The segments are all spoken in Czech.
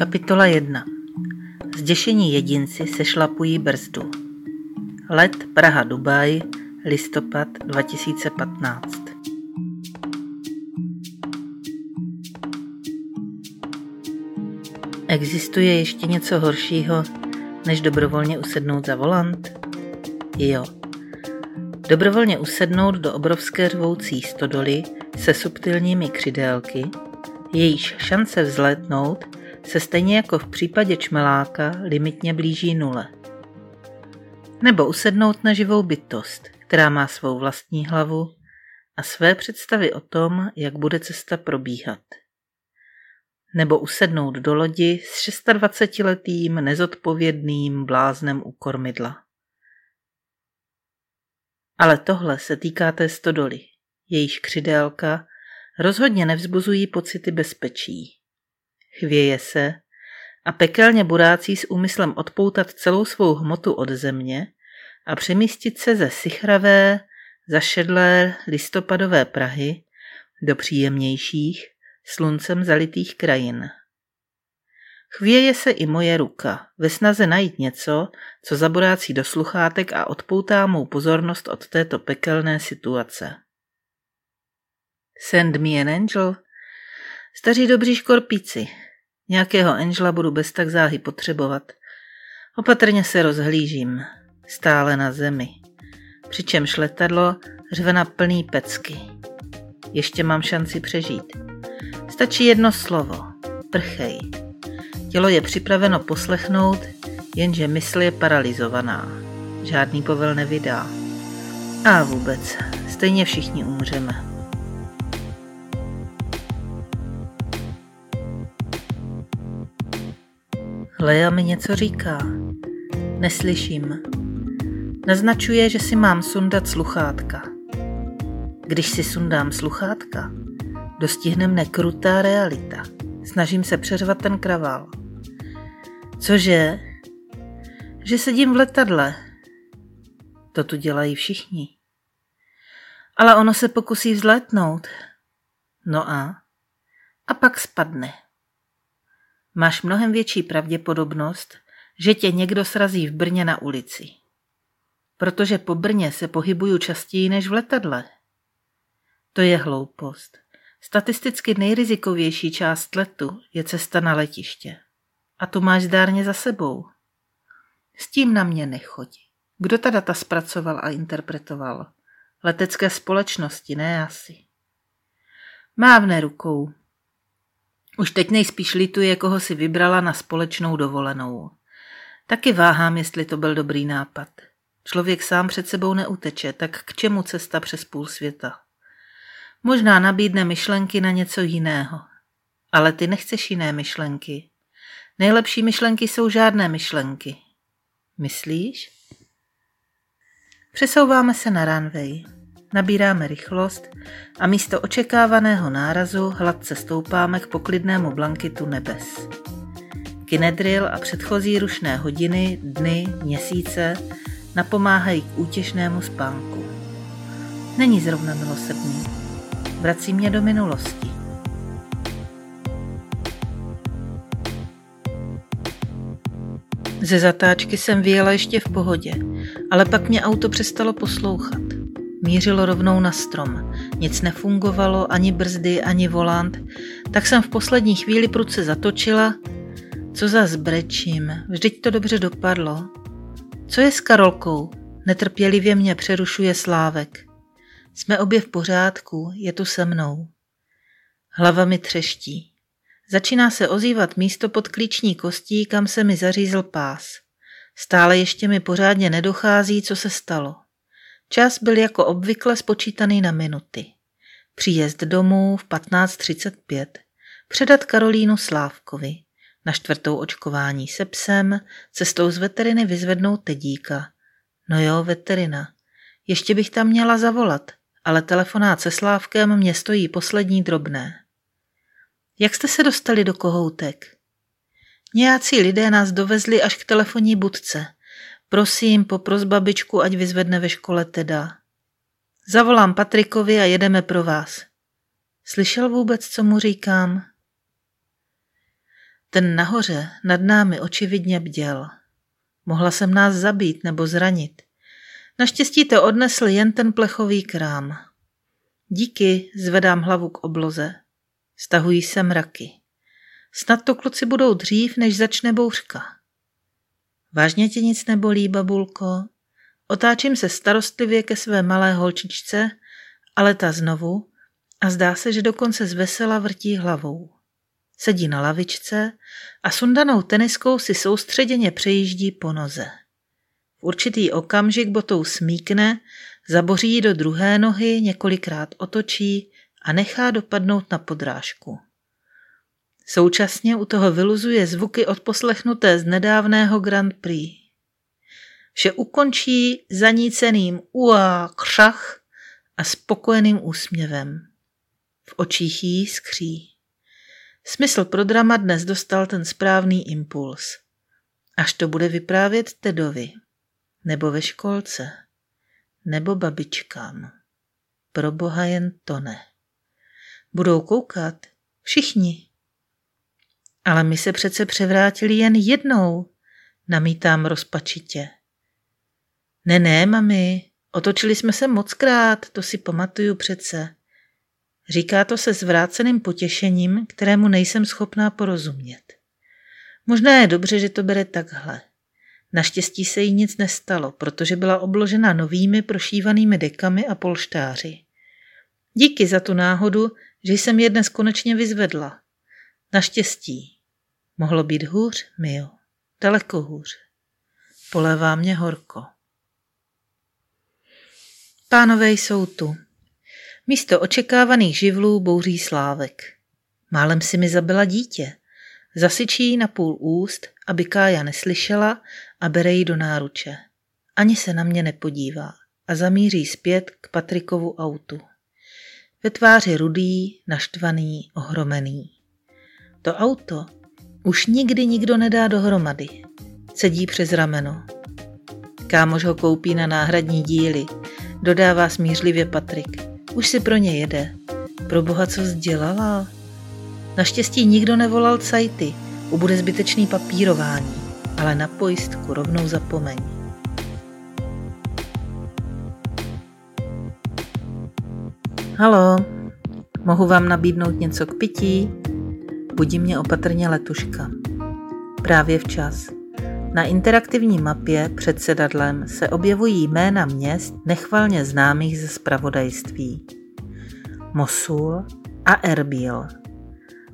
Kapitola 1 Zděšení jedinci se šlapují brzdu. Let Praha Dubaj, listopad 2015 Existuje ještě něco horšího, než dobrovolně usednout za volant? Jo. Dobrovolně usednout do obrovské řvoucí stodoly se subtilními křidélky, jejíž šance vzlétnout se stejně jako v případě čmeláka limitně blíží nule. Nebo usednout na živou bytost, která má svou vlastní hlavu a své představy o tom, jak bude cesta probíhat. Nebo usednout do lodi s 26-letým nezodpovědným bláznem u kormidla. Ale tohle se týká té stodoly, jejíž křidélka rozhodně nevzbuzují pocity bezpečí chvěje se a pekelně burácí s úmyslem odpoutat celou svou hmotu od země a přemístit se ze sichravé, zašedlé listopadové Prahy do příjemnějších, sluncem zalitých krajin. Chvěje se i moje ruka, ve snaze najít něco, co zaborácí do sluchátek a odpoutá mou pozornost od této pekelné situace. Send me an angel? Staří dobří škorpíci, Nějakého Angela budu bez tak záhy potřebovat. Opatrně se rozhlížím, stále na zemi. Přičemž letadlo řve na plný pecky. Ještě mám šanci přežít. Stačí jedno slovo. Prchej. Tělo je připraveno poslechnout, jenže mysl je paralizovaná. Žádný povel nevydá. A vůbec, stejně všichni umřeme. Lea mi něco říká. Neslyším. Naznačuje, že si mám sundat sluchátka. Když si sundám sluchátka, dostihne mne krutá realita. Snažím se přeřvat ten kravál. Cože? Že sedím v letadle. To tu dělají všichni. Ale ono se pokusí vzlétnout. No a? A pak spadne máš mnohem větší pravděpodobnost, že tě někdo srazí v Brně na ulici. Protože po Brně se pohybuju častěji než v letadle. To je hloupost. Statisticky nejrizikovější část letu je cesta na letiště. A tu máš zdárně za sebou. S tím na mě nechodí. Kdo ta data zpracoval a interpretoval? Letecké společnosti, ne asi. Mávne rukou, už teď nejspíš lituje, koho si vybrala na společnou dovolenou. Taky váhám, jestli to byl dobrý nápad. Člověk sám před sebou neuteče, tak k čemu cesta přes půl světa? Možná nabídne myšlenky na něco jiného. Ale ty nechceš jiné myšlenky. Nejlepší myšlenky jsou žádné myšlenky. Myslíš? Přesouváme se na runway. Nabíráme rychlost a místo očekávaného nárazu hladce stoupáme k poklidnému blankitu nebes. Kinedril a předchozí rušné hodiny, dny, měsíce napomáhají k útěšnému spánku. Není zrovna milosrdný. Vrací mě do minulosti. Ze zatáčky jsem vyjela ještě v pohodě, ale pak mě auto přestalo poslouchat. Mířilo rovnou na strom. Nic nefungovalo, ani brzdy, ani volant, tak jsem v poslední chvíli prudce zatočila. Co za zbrečím, vždyť to dobře dopadlo. Co je s Karolkou? Netrpělivě mě přerušuje Slávek. Jsme obě v pořádku, je tu se mnou. Hlava mi třeští. Začíná se ozývat místo pod klíční kostí, kam se mi zařízl pás. Stále ještě mi pořádně nedochází, co se stalo. Čas byl jako obvykle spočítaný na minuty. Příjezd domů v 15.35, předat Karolínu Slávkovi, na čtvrtou očkování se psem, cestou z veteriny vyzvednout tedíka. No jo, veterina. Ještě bych tam měla zavolat, ale telefonát se Slávkem mě stojí poslední drobné. Jak jste se dostali do kohoutek? Nějací lidé nás dovezli až k telefonní budce – Prosím, popros babičku, ať vyzvedne ve škole teda. Zavolám Patrikovi a jedeme pro vás. Slyšel vůbec, co mu říkám? Ten nahoře nad námi očividně bděl. Mohla jsem nás zabít nebo zranit. Naštěstí to odnesl jen ten plechový krám. Díky, zvedám hlavu k obloze. Stahují se mraky. Snad to kluci budou dřív, než začne bouřka. Vážně tě nic nebolí, babulko? Otáčím se starostlivě ke své malé holčičce, ale ta znovu a zdá se, že dokonce z vesela vrtí hlavou. Sedí na lavičce a sundanou teniskou si soustředěně přejíždí po noze. V určitý okamžik botou smíkne, zaboří do druhé nohy, několikrát otočí a nechá dopadnout na podrážku. Současně u toho vyluzuje zvuky odposlechnuté z nedávného Grand Prix. Vše ukončí zaníceným ua křach a spokojeným úsměvem. V očích jí skří. Smysl pro drama dnes dostal ten správný impuls. Až to bude vyprávět Tedovi, nebo ve školce, nebo babičkám. Pro boha jen to ne. Budou koukat všichni. Ale my se přece převrátili jen jednou, namítám rozpačitě. Ne, ne, mami, otočili jsme se mockrát, to si pamatuju přece. Říká to se zvráceným potěšením, kterému nejsem schopná porozumět. Možná je dobře, že to bere takhle. Naštěstí se jí nic nestalo, protože byla obložena novými prošívanými dekami a polštáři. Díky za tu náhodu, že jsem je dnes konečně vyzvedla. Naštěstí. Mohlo být hůř, Mio. Daleko hůř. Polévá mě horko. Pánové jsou tu. Místo očekávaných živlů bouří slávek. Málem si mi zabila dítě. Zasyčí na půl úst, aby Kája neslyšela a bere ji do náruče. Ani se na mě nepodívá a zamíří zpět k Patrikovu autu. Ve tváři rudý, naštvaný, ohromený. To auto už nikdy nikdo nedá dohromady. Cedí přes rameno. Kámoš ho koupí na náhradní díly. Dodává smířlivě Patrik. Už si pro ně jede. Pro boha, co sdělala? Naštěstí nikdo nevolal cajty. Ubude zbytečný papírování. Ale na pojistku rovnou zapomeň. Halo, mohu vám nabídnout něco k pití? Budí mě opatrně letuška. Právě včas. Na interaktivní mapě před sedadlem se objevují jména měst nechvalně známých ze spravodajství. Mosul a Erbil.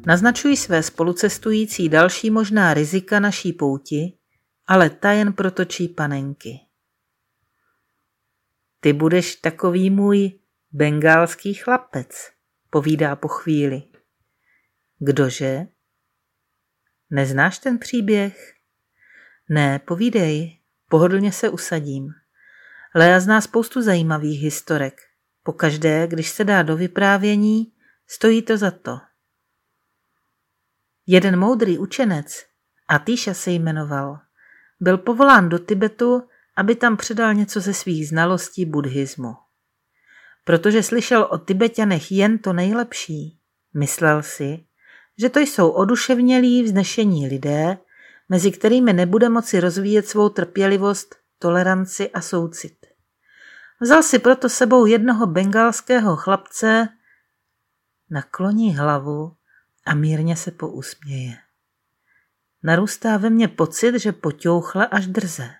Naznačují své spolucestující další možná rizika naší pouti, ale ta jen protočí panenky. Ty budeš takový můj bengálský chlapec, povídá po chvíli. Kdože? Neznáš ten příběh? Ne, povídej, pohodlně se usadím. Lea zná spoustu zajímavých historek. Pokaždé, když se dá do vyprávění, stojí to za to. Jeden moudrý učenec, Atýša se jmenoval, byl povolán do Tibetu, aby tam předal něco ze svých znalostí buddhismu. Protože slyšel o Tibetanech jen to nejlepší, myslel si, že to jsou oduševnělí, vznešení lidé, mezi kterými nebude moci rozvíjet svou trpělivost, toleranci a soucit. Vzal si proto sebou jednoho bengalského chlapce, nakloní hlavu a mírně se pousměje. Narůstá ve mně pocit, že poťouchla až drze.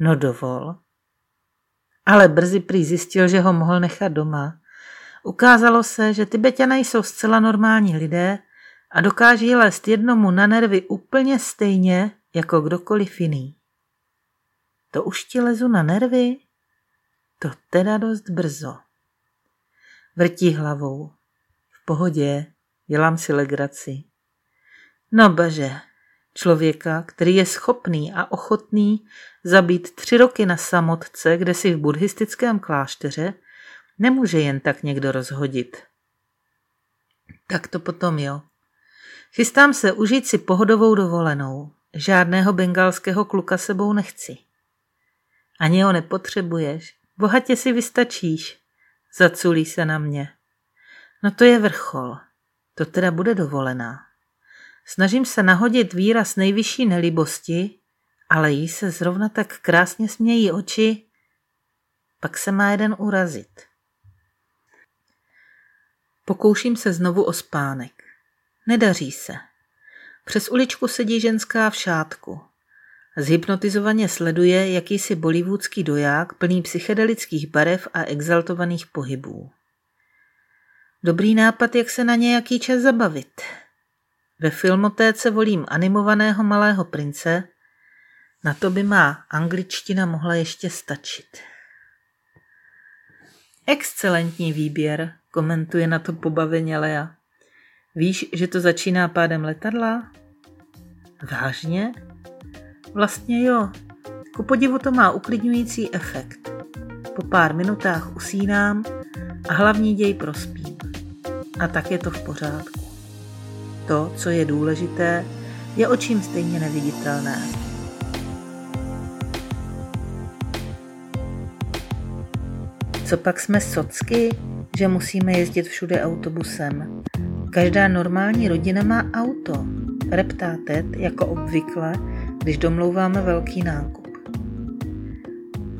No dovol. Ale brzy prý zjistil, že ho mohl nechat doma. Ukázalo se, že Tibetané jsou zcela normální lidé a dokáží lézt jednomu na nervy úplně stejně jako kdokoliv jiný. To už ti lezu na nervy? To teda dost brzo. Vrtí hlavou. V pohodě, dělám si legraci. No bože, člověka, který je schopný a ochotný zabít tři roky na samotce, kde si v buddhistickém klášteře, nemůže jen tak někdo rozhodit. Tak to potom jo. Chystám se užít si pohodovou dovolenou. Žádného bengalského kluka sebou nechci. Ani ho nepotřebuješ. Bohatě si vystačíš. Zaculí se na mě. No to je vrchol. To teda bude dovolená. Snažím se nahodit výraz nejvyšší nelibosti, ale jí se zrovna tak krásně smějí oči, pak se má jeden urazit. Pokouším se znovu o spánek. Nedaří se. Přes uličku sedí ženská v šátku. Zhypnotizovaně sleduje jakýsi bollywoodský doják plný psychedelických barev a exaltovaných pohybů. Dobrý nápad, jak se na nějaký čas zabavit. Ve filmotéce volím animovaného malého prince, na to by má angličtina mohla ještě stačit. Excelentní výběr, komentuje na to pobaveně Lea. Víš, že to začíná pádem letadla? Vážně? Vlastně jo. Ku podivu to má uklidňující efekt. Po pár minutách usínám a hlavní děj prospím. A tak je to v pořádku. To, co je důležité, je očím stejně neviditelné. Co pak jsme socky, že musíme jezdit všude autobusem? Každá normální rodina má auto, reptá Ted jako obvykle, když domlouváme velký nákup.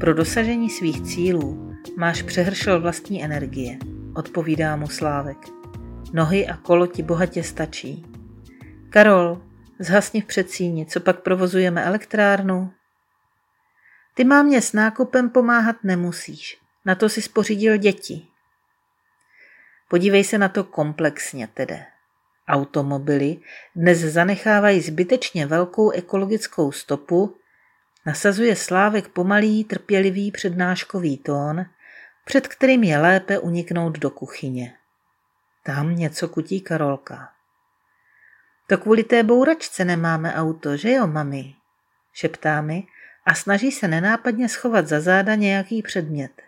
Pro dosažení svých cílů máš přehršel vlastní energie, odpovídá mu Slávek. Nohy a kolo ti bohatě stačí. Karol, zhasni v předsíni, co pak provozujeme elektrárnu? Ty mámě s nákupem pomáhat nemusíš. Na to si spořídil děti. Podívej se na to komplexně tedy. Automobily dnes zanechávají zbytečně velkou ekologickou stopu, nasazuje Slávek pomalý, trpělivý přednáškový tón, před kterým je lépe uniknout do kuchyně. Tam něco kutí Karolka. To kvůli té bouračce nemáme auto, že jo, mami? Šeptá mi a snaží se nenápadně schovat za záda nějaký předmět.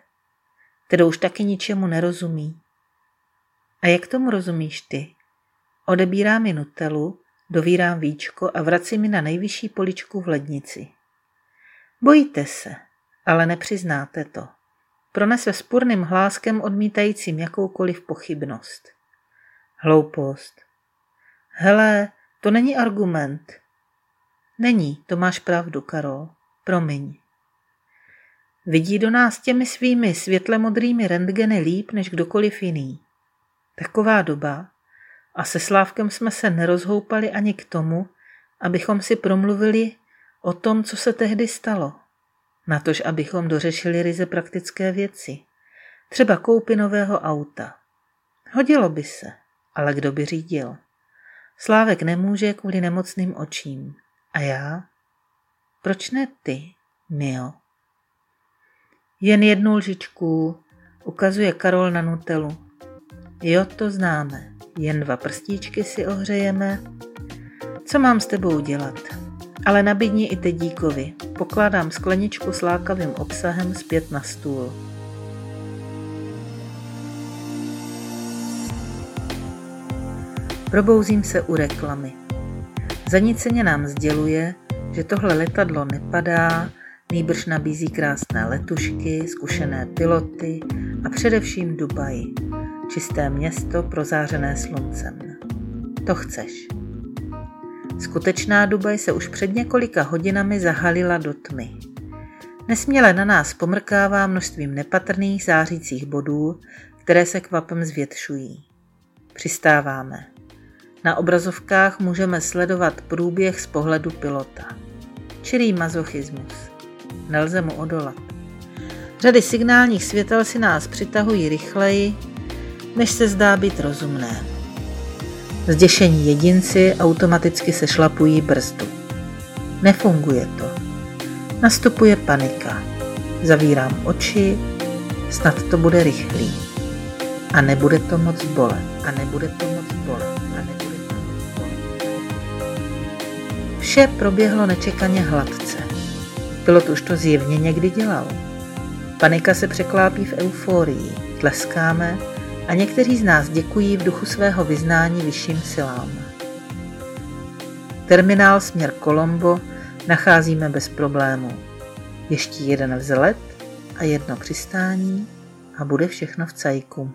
kterou už taky ničemu nerozumí. A jak tomu rozumíš ty? Odebírám mi nutelu, dovírám víčko a vracím mi na nejvyšší poličku v lednici. Bojíte se, ale nepřiznáte to. Pronese spurným hláskem odmítajícím jakoukoliv pochybnost. Hloupost. Hele, to není argument. Není, to máš pravdu, Karol. Promiň. Vidí do nás těmi svými světle modrými rentgeny líp než kdokoliv jiný. Taková doba a se Slávkem jsme se nerozhoupali ani k tomu, abychom si promluvili o tom, co se tehdy stalo. Natož abychom dořešili ryze praktické věci. Třeba koupy nového auta. Hodilo by se, ale kdo by řídil? Slávek nemůže kvůli nemocným očím. A já? Proč ne ty, Mio? Jen jednu lžičku, ukazuje Karol na Nutelu. Jo, to známe. Jen dva prstíčky si ohřejeme. Co mám s tebou dělat? Ale nabídni i teď díkovi. Pokládám skleničku s lákavým obsahem zpět na stůl. Probouzím se u reklamy. Zaníceně nám sděluje, že tohle letadlo nepadá, nýbrž nabízí krásné letušky, zkušené piloty a především Dubaj, čisté město prozářené sluncem. To chceš. Skutečná Dubaj se už před několika hodinami zahalila do tmy. Nesměle na nás pomrkává množstvím nepatrných zářících bodů, které se kvapem zvětšují. Přistáváme. Na obrazovkách můžeme sledovat průběh z pohledu pilota. Čirý mazochismus. Nelze mu odolat. Řady signálních světel si nás přitahují rychleji, než se zdá být rozumné. Zděšení jedinci automaticky se šlapují brzdu. Nefunguje to. Nastupuje panika. Zavírám oči, snad to bude rychlý. A nebude to moc bolet. A nebude to moc bolet. A nebude to moc bolet. Vše proběhlo nečekaně hladce. Pilot už to zjevně někdy dělal. Panika se překlápí v euforii. Tleskáme, a někteří z nás děkují v duchu svého vyznání vyšším silám. Terminál směr Kolombo nacházíme bez problémů. Ještě jeden vzlet a jedno přistání a bude všechno v cajku.